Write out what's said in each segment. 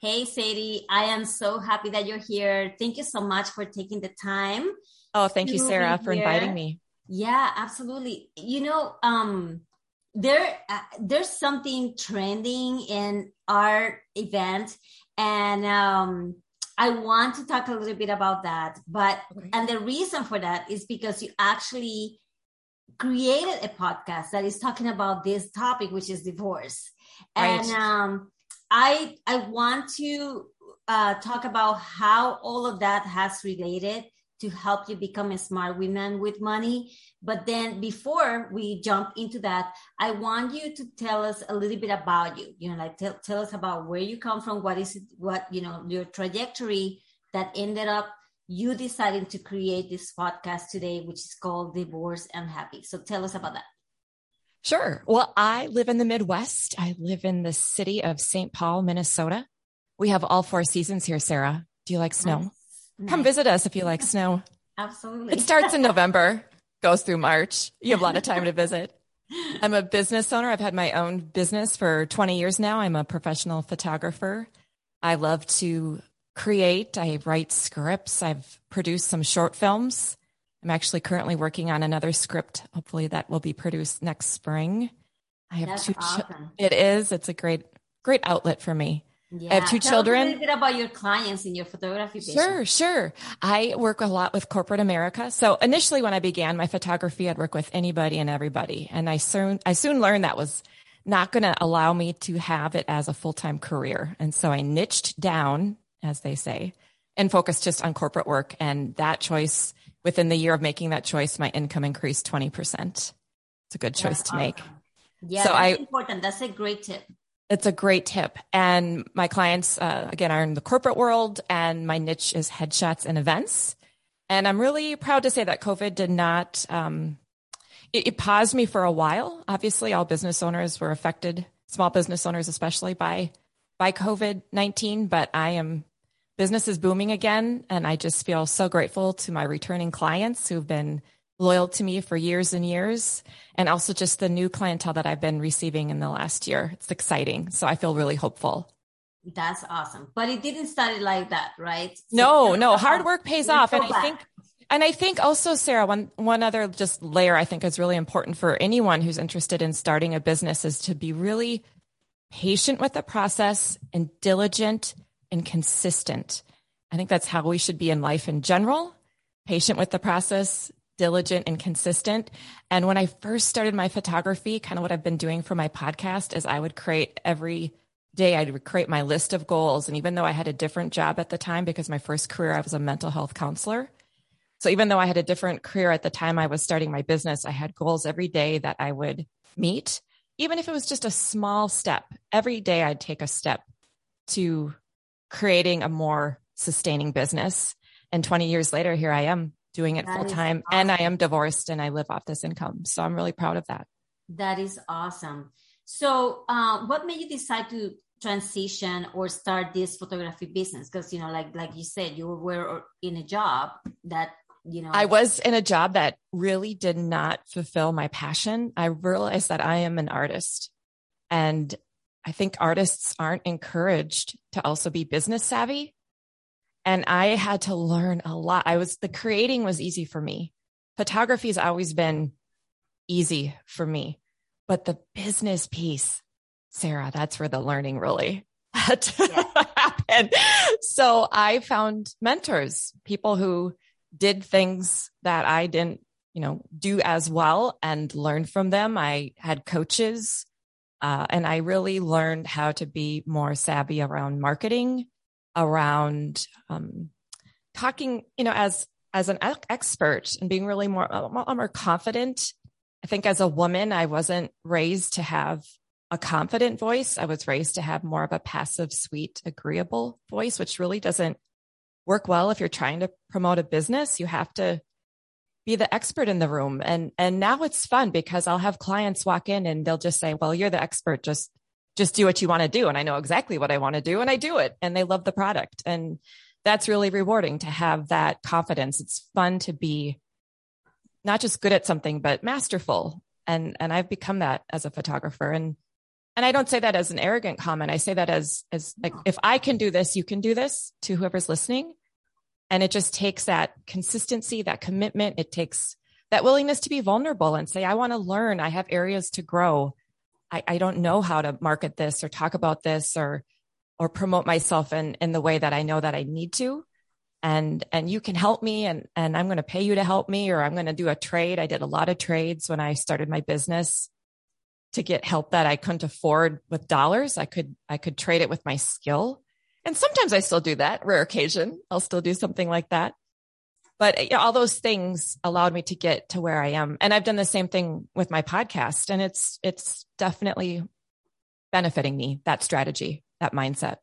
Hey, Sadie, I am so happy that you're here. Thank you so much for taking the time. Oh, thank you, Sarah, for inviting me. Yeah, absolutely. You know, um, there uh, there's something trending in our event, and um, I want to talk a little bit about that. But okay. and the reason for that is because you actually created a podcast that is talking about this topic, which is divorce, right. and um, I I want to uh, talk about how all of that has related to help you become a smart woman with money. But then before we jump into that, I want you to tell us a little bit about you. You know, like tell, tell us about where you come from, what is it, what, you know, your trajectory that ended up you deciding to create this podcast today, which is called Divorce and Happy. So tell us about that. Sure. Well, I live in the Midwest. I live in the city of St. Paul, Minnesota. We have all four seasons here, Sarah. Do you like snow? Nice. Nice. Come visit us if you like snow. Absolutely. It starts in November, goes through March. You have a lot of time to visit. I'm a business owner. I've had my own business for 20 years now. I'm a professional photographer. I love to create. I write scripts. I've produced some short films. I'm actually currently working on another script. Hopefully that will be produced next spring. I have That's two. Awesome. it is. It's a great, great outlet for me. Yeah. I have two Tell children. A little bit about your clients in your photography business. Sure, sure. I work a lot with corporate America. So initially, when I began my photography, I'd work with anybody and everybody, and I soon I soon learned that was not going to allow me to have it as a full time career, and so I niched down, as they say, and focused just on corporate work. And that choice, within the year of making that choice, my income increased twenty percent. It's a good choice that's to awesome. make. Yeah, so that's I, important. That's a great tip. It's a great tip. And my clients, uh, again, are in the corporate world and my niche is headshots and events. And I'm really proud to say that COVID did not, um, it, it paused me for a while. Obviously, all business owners were affected, small business owners, especially by, by COVID-19, but I am, business is booming again. And I just feel so grateful to my returning clients who've been loyal to me for years and years. And also just the new clientele that I've been receiving in the last year. It's exciting. So I feel really hopeful. That's awesome. But it didn't start like that, right? So no, no. Hard work pays off. And I think and I think also, Sarah, one, one other just layer I think is really important for anyone who's interested in starting a business is to be really patient with the process and diligent and consistent. I think that's how we should be in life in general. Patient with the process, diligent and consistent. And when I first started my photography, kind of what I've been doing for my podcast is I would create every day, I would create my list of goals. And even though I had a different job at the time, because my first career, I was a mental health counselor. So even though I had a different career at the time I was starting my business, I had goals every day that I would meet, even if it was just a small step. Every day I'd take a step to creating a more sustaining business. And 20 years later, here I am doing it full time. Awesome. And I am divorced and I live off this income. So I'm really proud of that. That is awesome. So, uh, what made you decide to transition or start this photography business? Because you know, like like you said, you were in a job that you know. I was in a job that really did not fulfill my passion. I realized that I am an artist, and I think artists aren't encouraged to also be business savvy. And I had to learn a lot. I was, the creating was easy for me. Photography has always been easy for me, but the business piece, Sarah, that's where the learning really had to yeah. happen. So I found mentors, people who did things that I didn't, you know, do as well and learned from them. I had coaches, uh, and I really learned how to be more savvy around marketing around um, talking, you know, as as an expert and being really more more confident. I think as a woman, I wasn't raised to have a confident voice. I was raised to have more of a passive, sweet, agreeable voice, which really doesn't work well if you're trying to promote a business. You have to be the expert in the room. And and now it's fun because I'll have clients walk in and they'll just say, "Well, you're the expert. Just just do what you want to do. And I know exactly what I want to do and I do it and they love the product. And that's really rewarding to have that confidence. It's fun to be not just good at something, but masterful. And, and I've become that as a photographer. And, and I don't say that as an arrogant comment. I say that as, as like, if I can do this, you can do this to whoever's listening. And it just takes that consistency, that commitment. It takes that willingness to be vulnerable and say, I want to learn. I have areas to grow. I, I don't know how to market this or talk about this or, or promote myself in, in the way that I know that I need to. And, and you can help me and, and I'm going to pay you to help me, or I'm going to do a trade. I did a lot of trades when I started my business to get help that I couldn't afford with dollars. I could, I could trade it with my skill. And sometimes I still do that, rare occasion. I'll still do something like that. But you know, all those things allowed me to get to where I am. And I've done the same thing with my podcast and it's, it's definitely benefiting me, that strategy, that mindset.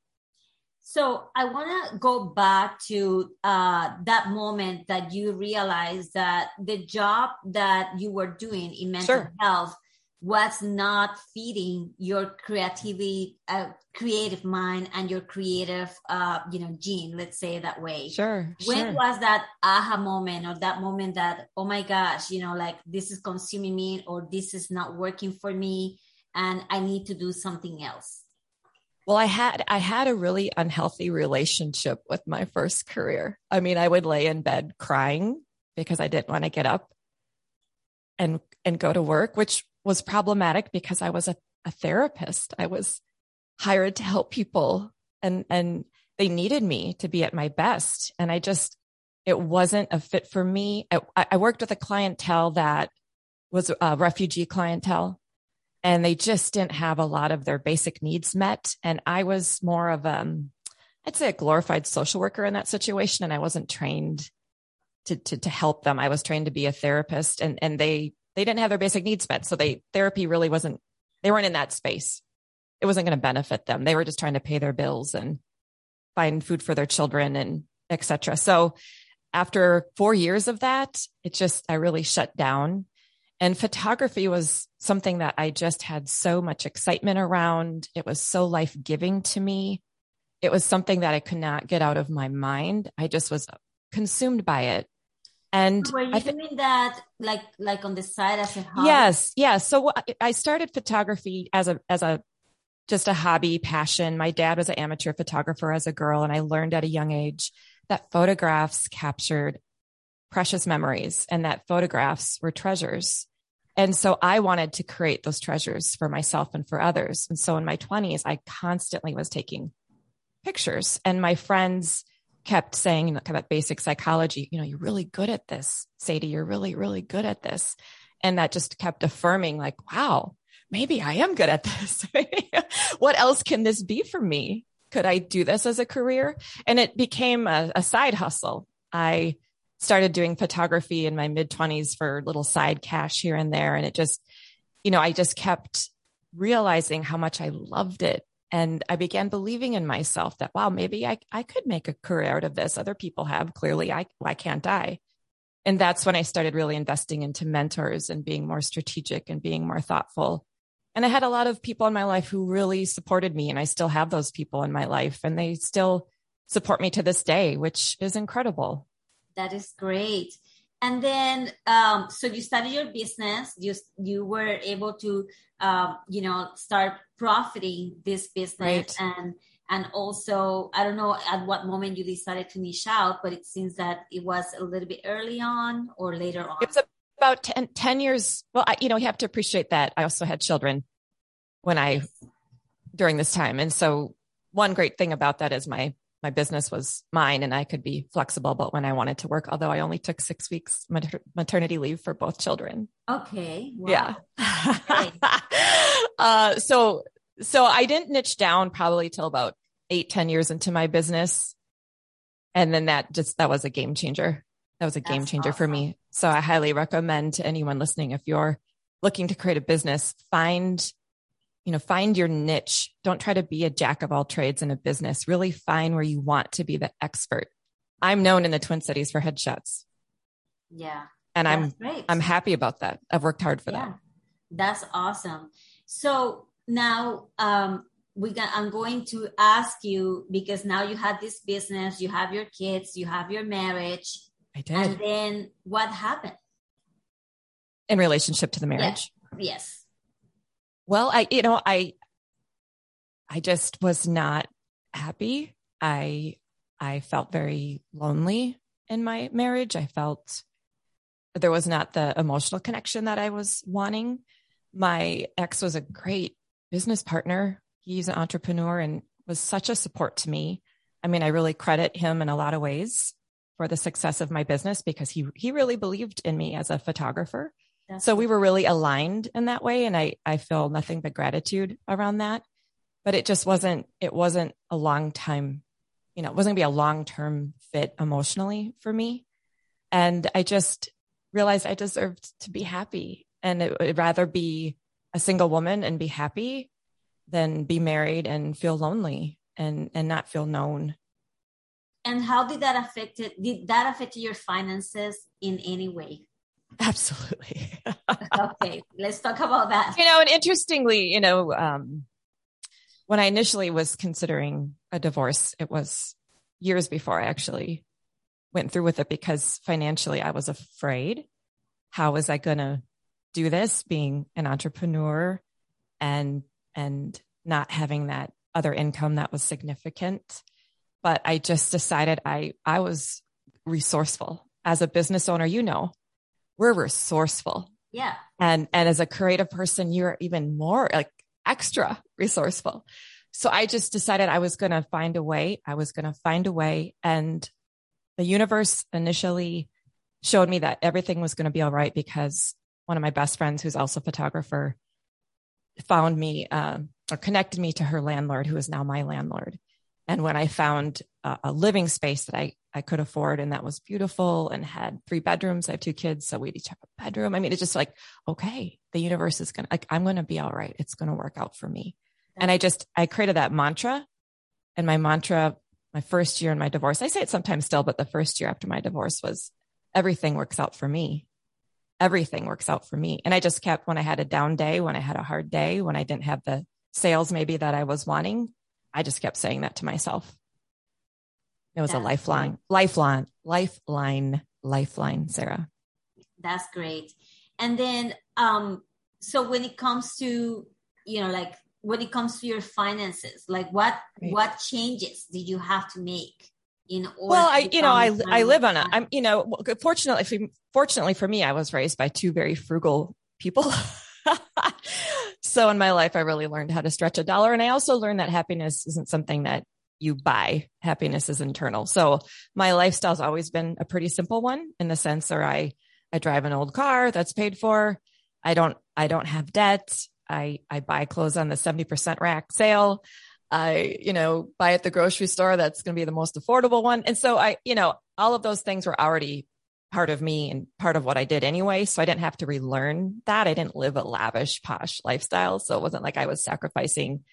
So I want to go back to uh, that moment that you realized that the job that you were doing in mental sure. health was not feeding your creativity uh, creative mind and your creative uh you know gene let's say that way. Sure when sure. was that aha moment or that moment that oh my gosh you know like this is consuming me or this is not working for me and i need to do something else? Well i had i had a really unhealthy relationship with my first career. I mean i would lay in bed crying because i didn't want to get up and and go to work which was problematic because I was a, a therapist. I was hired to help people and, and they needed me to be at my best. And I just, it wasn't a fit for me. I, I worked with a clientele that was a refugee clientele and they just didn't have a lot of their basic needs met. And I was more of, um, I'd say a glorified social worker in that situation. And I wasn't trained to, to, to help them. I was trained to be a therapist and, and they they didn't have their basic needs met. So they therapy really wasn't, they weren't in that space. It wasn't going to benefit them. They were just trying to pay their bills and find food for their children and etc. So after four years of that, it just, I really shut down. And photography was something that I just had so much excitement around. It was so life giving to me. It was something that I could not get out of my mind. I just was consumed by it. And were you th- doing that like like on the side as a hobby? Yes, yes. So uh, I started photography as a as a just a hobby passion. My dad was an amateur photographer as a girl, and I learned at a young age that photographs captured precious memories and that photographs were treasures. And so I wanted to create those treasures for myself and for others. And so in my 20s, I constantly was taking pictures and my friends kept saying kind of that basic psychology, you know, you're really good at this, Sadie, you're really, really good at this. And that just kept affirming like, wow, maybe I am good at this. what else can this be for me? Could I do this as a career? And it became a, a side hustle. I started doing photography in my mid twenties for little side cash here and there. And it just, you know, I just kept realizing how much I loved it and I began believing in myself that, wow, maybe I, I could make a career out of this. Other people have clearly. I, why can't I? And that's when I started really investing into mentors and being more strategic and being more thoughtful. And I had a lot of people in my life who really supported me. And I still have those people in my life and they still support me to this day, which is incredible. That is great and then um, so you started your business you you were able to um, you know start profiting this business. Right. and and also i don't know at what moment you decided to niche out but it seems that it was a little bit early on or later on. It's about 10, 10 years. Well I, you know you have to appreciate that i also had children when i during this time. And so one great thing about that is my my business was mine and I could be flexible but when I wanted to work, although I only took six weeks maternity leave for both children. Okay. Wow. Yeah. uh, so, so I didn't niche down probably till about eight, ten years into my business. And then that just, that was a game changer. That was a That's game changer awesome. for me. So I highly recommend to anyone listening, if you're looking to create a business, find you know, find your niche. Don't try to be a jack of all trades in a business. Really find where you want to be the expert. I'm known in the Twin Cities for headshots. Yeah. And I'm great. I'm happy about that. I've worked hard for yeah. that. That's awesome. So now um we got I'm going to ask you because now you have this business, you have your kids, you have your marriage. I did. And then what happened? In relationship to the marriage? Yeah. Yes. Well, I, you know, I, I just was not happy. I I felt very lonely in my marriage. I felt there was not the emotional connection that I was wanting. My ex was a great business partner. He's an entrepreneur and was such a support to me. I mean, I really credit him in a lot of ways for the success of my business because he he really believed in me as a photographer. So we were really aligned in that way and I I feel nothing but gratitude around that. But it just wasn't it wasn't a long time, you know, it wasn't to be a long-term fit emotionally for me. And I just realized I deserved to be happy and it would rather be a single woman and be happy than be married and feel lonely and and not feel known and how did that affect it did that affect your finances in any way absolutely okay let's talk about that you know and interestingly you know um, when i initially was considering a divorce it was years before i actually went through with it because financially i was afraid how was i going to do this being an entrepreneur and and not having that other income that was significant. But I just decided I, I was resourceful as a business owner. You know, we're resourceful. Yeah. And, and as a creative person, you're even more like extra resourceful. So I just decided I was going to find a way. I was going to find a way. And the universe initially showed me that everything was going to be all right because one of my best friends, who's also a photographer, found me uh, or connected me to her landlord, who is now my landlord. And when I found a, a, living space that I, I could afford and that was beautiful and had three bedrooms, I have two kids, so we'd each have a bedroom. I mean, it's just like, okay, the universe is going to, like, I'm going to be all right. It's going to work out for me. And I just, I created that mantra. And my mantra, my first year in my divorce, I say it sometimes still, but the first year after my divorce was everything works out for me everything works out for me. And I just kept when I had a down day, when I had a hard day, when I didn't have the sales maybe that I was wanting, I just kept saying that to myself. It was That's a lifeline, great. lifeline, lifeline, lifeline, Sarah. That's great. And then, um, so when it comes to, you know, like when it comes to your finances, like what, right. what changes did you have to make? in order well i you know i i live on a i'm you know fortunately fortunately for me i was raised by two very frugal people so in my life i really learned how to stretch a dollar and i also learned that happiness isn't something that you buy happiness is internal so my lifestyle's always been a pretty simple one in the sense that i i drive an old car that's paid for i don't i don't have debt i i buy clothes on the 70% rack sale I, you know, buy at the grocery store. That's going to be the most affordable one. And so I, you know, all of those things were already part of me and part of what I did anyway. So I didn't have to relearn that. I didn't live a lavish, posh lifestyle. So it wasn't like I was sacrificing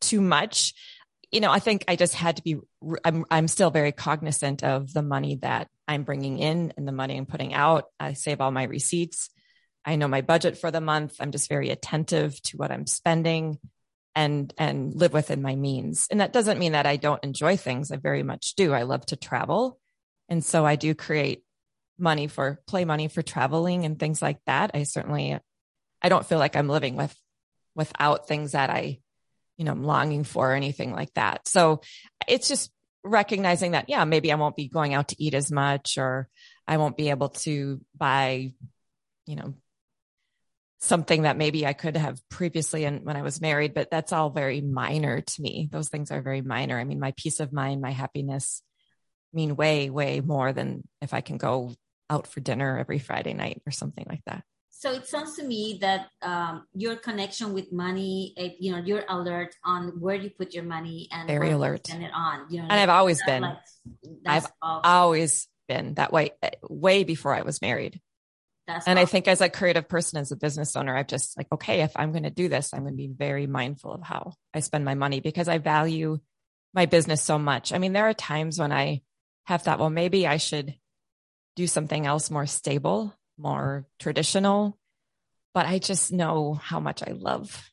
too much. You know, I think I just had to be, I'm, I'm still very cognizant of the money that I'm bringing in and the money I'm putting out. I save all my receipts. I know my budget for the month. I'm just very attentive to what I'm spending and and live within my means. And that doesn't mean that I don't enjoy things. I very much do. I love to travel. And so I do create money for play money for traveling and things like that. I certainly I don't feel like I'm living with without things that I you know, I'm longing for or anything like that. So it's just recognizing that yeah, maybe I won't be going out to eat as much or I won't be able to buy you know something that maybe I could have previously and when I was married, but that's all very minor to me. Those things are very minor. I mean, my peace of mind, my happiness mean way, way more than if I can go out for dinner every Friday night or something like that. So it sounds to me that um, your connection with money, uh, you know, you're alert on where you put your money and very alert. Spend it on, you know, and I've always been. Like, I've always been that way, eh, way before I was married. That's and awesome. I think as a creative person, as a business owner, I've just like, okay, if I'm going to do this, I'm going to be very mindful of how I spend my money because I value my business so much. I mean, there are times when I have thought, well, maybe I should do something else more stable, more traditional. But I just know how much I love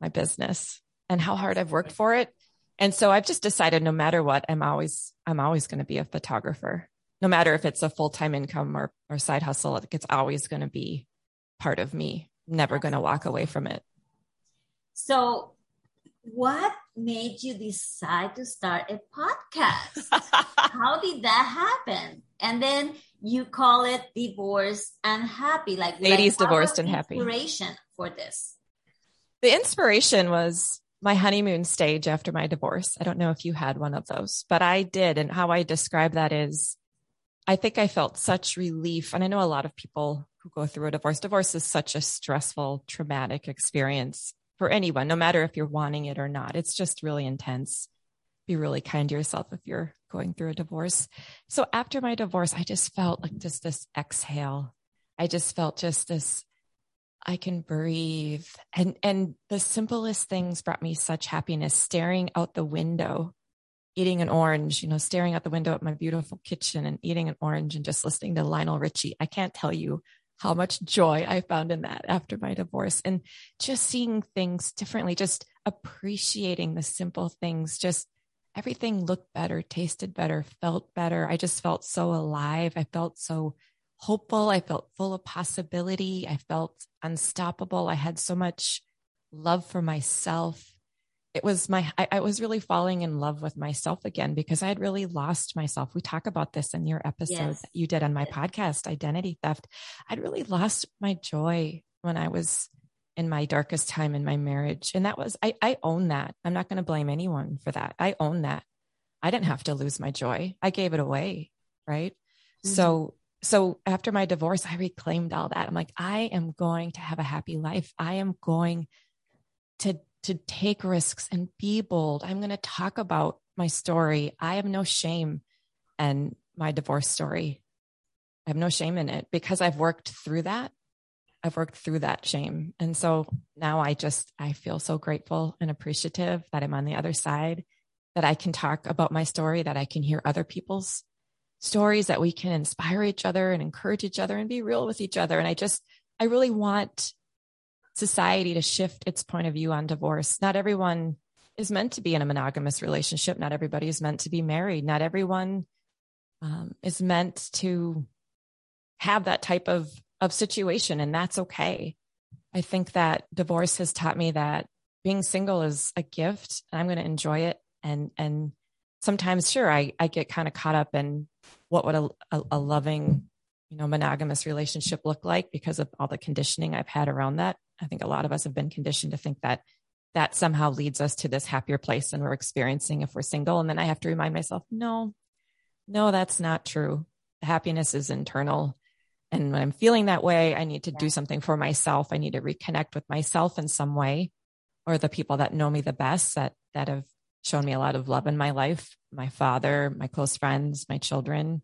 my business and how hard I've worked for it. And so I've just decided no matter what, I'm always, I'm always going to be a photographer no matter if it's a full-time income or, or side hustle, it's always going to be part of me. Never going to walk away from it. So what made you decide to start a podcast? How did that happen? And then you call it divorce and happy, like ladies like, divorced and happy. Inspiration for this. The inspiration was my honeymoon stage after my divorce. I don't know if you had one of those, but I did. And how I describe that is I think I felt such relief. And I know a lot of people who go through a divorce, divorce is such a stressful, traumatic experience for anyone, no matter if you're wanting it or not. It's just really intense. Be really kind to yourself if you're going through a divorce. So after my divorce, I just felt like just this exhale. I just felt just this I can breathe. And and the simplest things brought me such happiness staring out the window, eating an orange, you know, staring out the window at my beautiful kitchen and eating an orange and just listening to Lionel Richie. I can't tell you how much joy I found in that after my divorce and just seeing things differently, just appreciating the simple things, just everything looked better, tasted better, felt better. I just felt so alive. I felt so hopeful. I felt full of possibility. I felt unstoppable. I had so much love for myself. It was my, I, I, was really falling in love with myself again because I had really lost myself. We talk about this in your episode yes. that you did on my podcast, Identity Theft. I'd really lost my joy when I was in my darkest time in my marriage. And that was, I, I own that. I'm not going to blame anyone for that. I own that. I didn't have to lose my joy. I gave it away. Right. Mm-hmm. So so after my divorce, I reclaimed all that. I'm like, I am going to have a happy life. I am going to to take risks and be bold. I'm going to talk about my story. I have no shame and my divorce story. I have no shame in it because I've worked through that. I've worked through that shame. And so now I just I feel so grateful and appreciative that I'm on the other side that I can talk about my story, that I can hear other people's stories that we can inspire each other and encourage each other and be real with each other. And I just, I really want society to shift its point of view on divorce. Not everyone is meant to be in a monogamous relationship. Not everybody is meant to be married. Not everyone um, is meant to have that type of, of situation. And that's okay. I think that divorce has taught me that being single is a gift and I'm going to enjoy it and, and sometimes sure i i get kind of caught up in what would a, a, a, loving you know monogamous relationship look like because of all the conditioning i've had around that i think a lot of us have been conditioned to think that that somehow leads us to this happier place than we're experiencing if we're single and then i have to remind myself no no that's not true happiness is internal and when i'm feeling that way i need to do something for myself i need to reconnect with myself in some way or the people that know me the best that that have shown me a lot of love in my life, my father, my close friends, my children,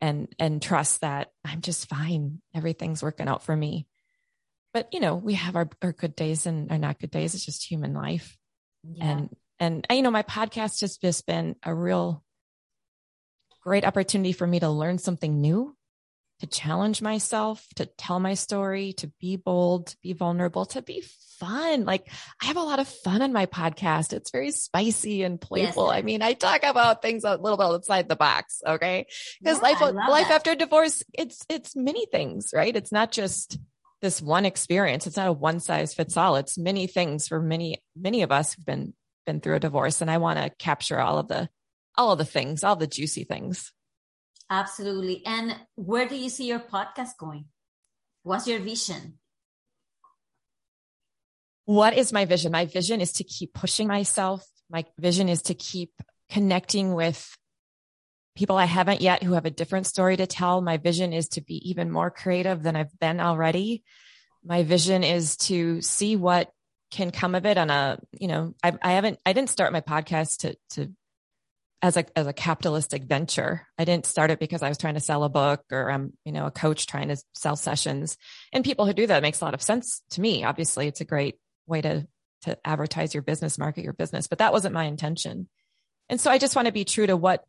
and and trust that I'm just fine. Everything's working out for me. But you know, we have our, our good days and our not good days. It's just human life. Yeah. And and you know, my podcast has just been a real great opportunity for me to learn something new to challenge myself, to tell my story, to be bold, to be vulnerable, to be fun. Like I have a lot of fun on my podcast. It's very spicy and playful. Yes. I mean, I talk about things a little bit outside the box. Okay. Because yeah, life, life that. after divorce, it's, it's many things, right? It's not just this one experience. It's not a one size fits all. It's many things for many, many of us who've been, been through a divorce. And I want to capture all of the, all of the things, all the juicy things. Absolutely. And where do you see your podcast going? What's your vision? What is my vision? My vision is to keep pushing myself. My vision is to keep connecting with people I haven't yet who have a different story to tell. My vision is to be even more creative than I've been already. My vision is to see what can come of it on a, you know, I, I haven't, I didn't start my podcast to, to as a as a capitalistic venture. I didn't start it because I was trying to sell a book or I'm, you know, a coach trying to sell sessions. And people who do that makes a lot of sense to me. Obviously, it's a great way to to advertise your business, market your business, but that wasn't my intention. And so I just want to be true to what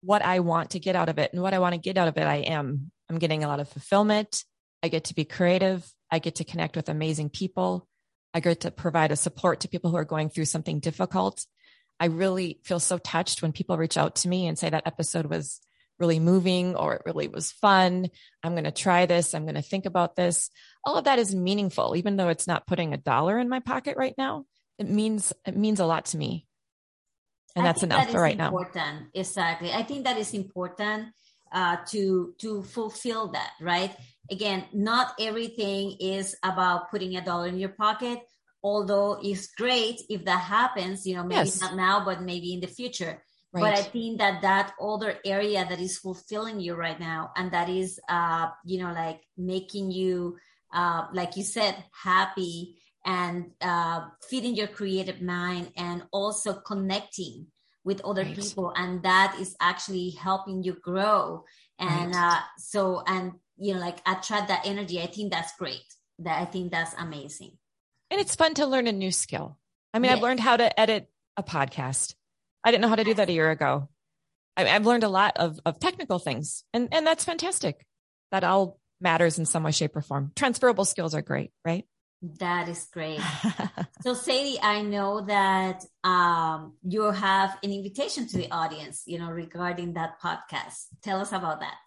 what I want to get out of it and what I want to get out of it. I am I'm getting a lot of fulfillment. I get to be creative. I get to connect with amazing people. I get to provide a support to people who are going through something difficult. I really feel so touched when people reach out to me and say that episode was really moving or it really was fun. I'm going to try this. I'm going to think about this. All of that is meaningful, even though it's not putting a dollar in my pocket right now. it means it means a lot to me. And that's enough that for right important. now. Exactly. I think that is important uh, to to fulfill that, right? Again, not everything is about putting a dollar in your pocket, although it's great if that happens, you know, maybe Yes. not now, but maybe in the future. Right. But I think that that other area that is fulfilling you right now, and that is, uh, you know, like making you, uh, like you said, happy and uh, feeding your creative mind, and also connecting with other Right. people, and that is actually helping you grow. And Right. uh, so, and you know, like attract that energy. I think that's great. That I think that's amazing. And it's fun to learn a new skill. I mean, I've learned how to edit a podcast. I didn't know how to do that a year ago. I, I've learned a lot of, of technical things and, and that's fantastic. That all matters in some way, shape or form. Transferable skills are great, right? That is great. So Sadie, I know that um, you have an invitation to the audience, you know, regarding that podcast. Tell us about that.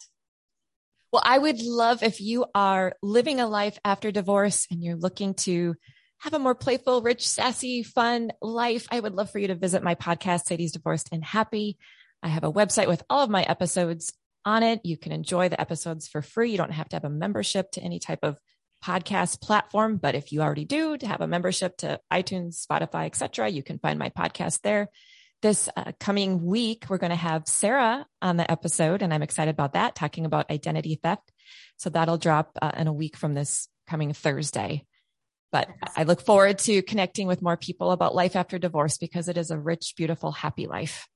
Well, I would love if you are living a life after divorce and you're looking to have a more playful, rich, sassy, fun life. I would love for you to visit my podcast, Sadie's Divorced and Happy. I have a website with all of my episodes on it. You can enjoy the episodes for free. You don't have to have a membership to any type of podcast platform, but if you already do to have a membership to iTunes, Spotify, etc., you can find my podcast there. This uh, coming week, we're going to have Sarah on the episode, and I'm excited about that, talking about identity theft. So that'll drop uh, in a week from this coming Thursday. But I look forward to connecting with more people about life after divorce because it is a rich, beautiful, happy life.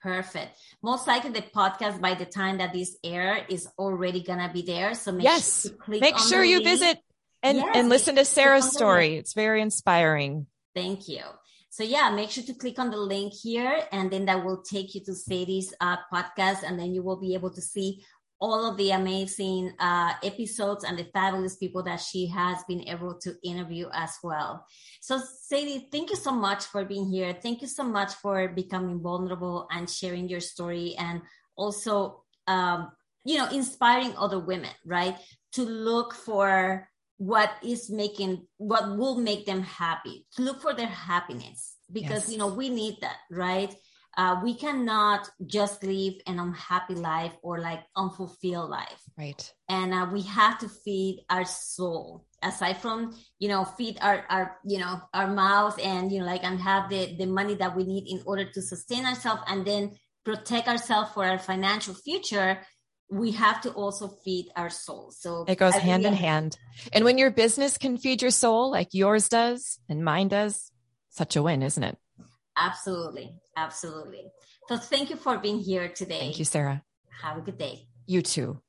Perfect. Most likely the podcast by the time that this air is already gonna be there. So make Yes. sure Make on sure you link. visit and, Yes, and listen to Sarah's click on the story. It's very inspiring. Thank you. So yeah, make sure to click on the link here, and then that will take you to Sadie's uh, podcast, and then you will be able to see all of the amazing uh, episodes and the fabulous people that she has been able to interview as well. So Sadie, thank you so much for being here. Thank you so much for becoming vulnerable and sharing your story, and also, um, you know, inspiring other women, right, to look for what is making what will make them happy to look for their happiness because Yes. you know we need that right uh, we cannot just live an unhappy life or like unfulfilled life Right. and uh, we have to feed our soul aside from you know feed our our you know our mouth and you know like and have the the money that we need in order to sustain ourselves and then protect ourselves for our financial future we have to also feed our soul so It goes hand in hand. And when your business can feed your soul like yours does and mine does, such a win, isn't it? Absolutely. Absolutely. So thank you for being here today. Thank you, Sarah. Have a good day. You too.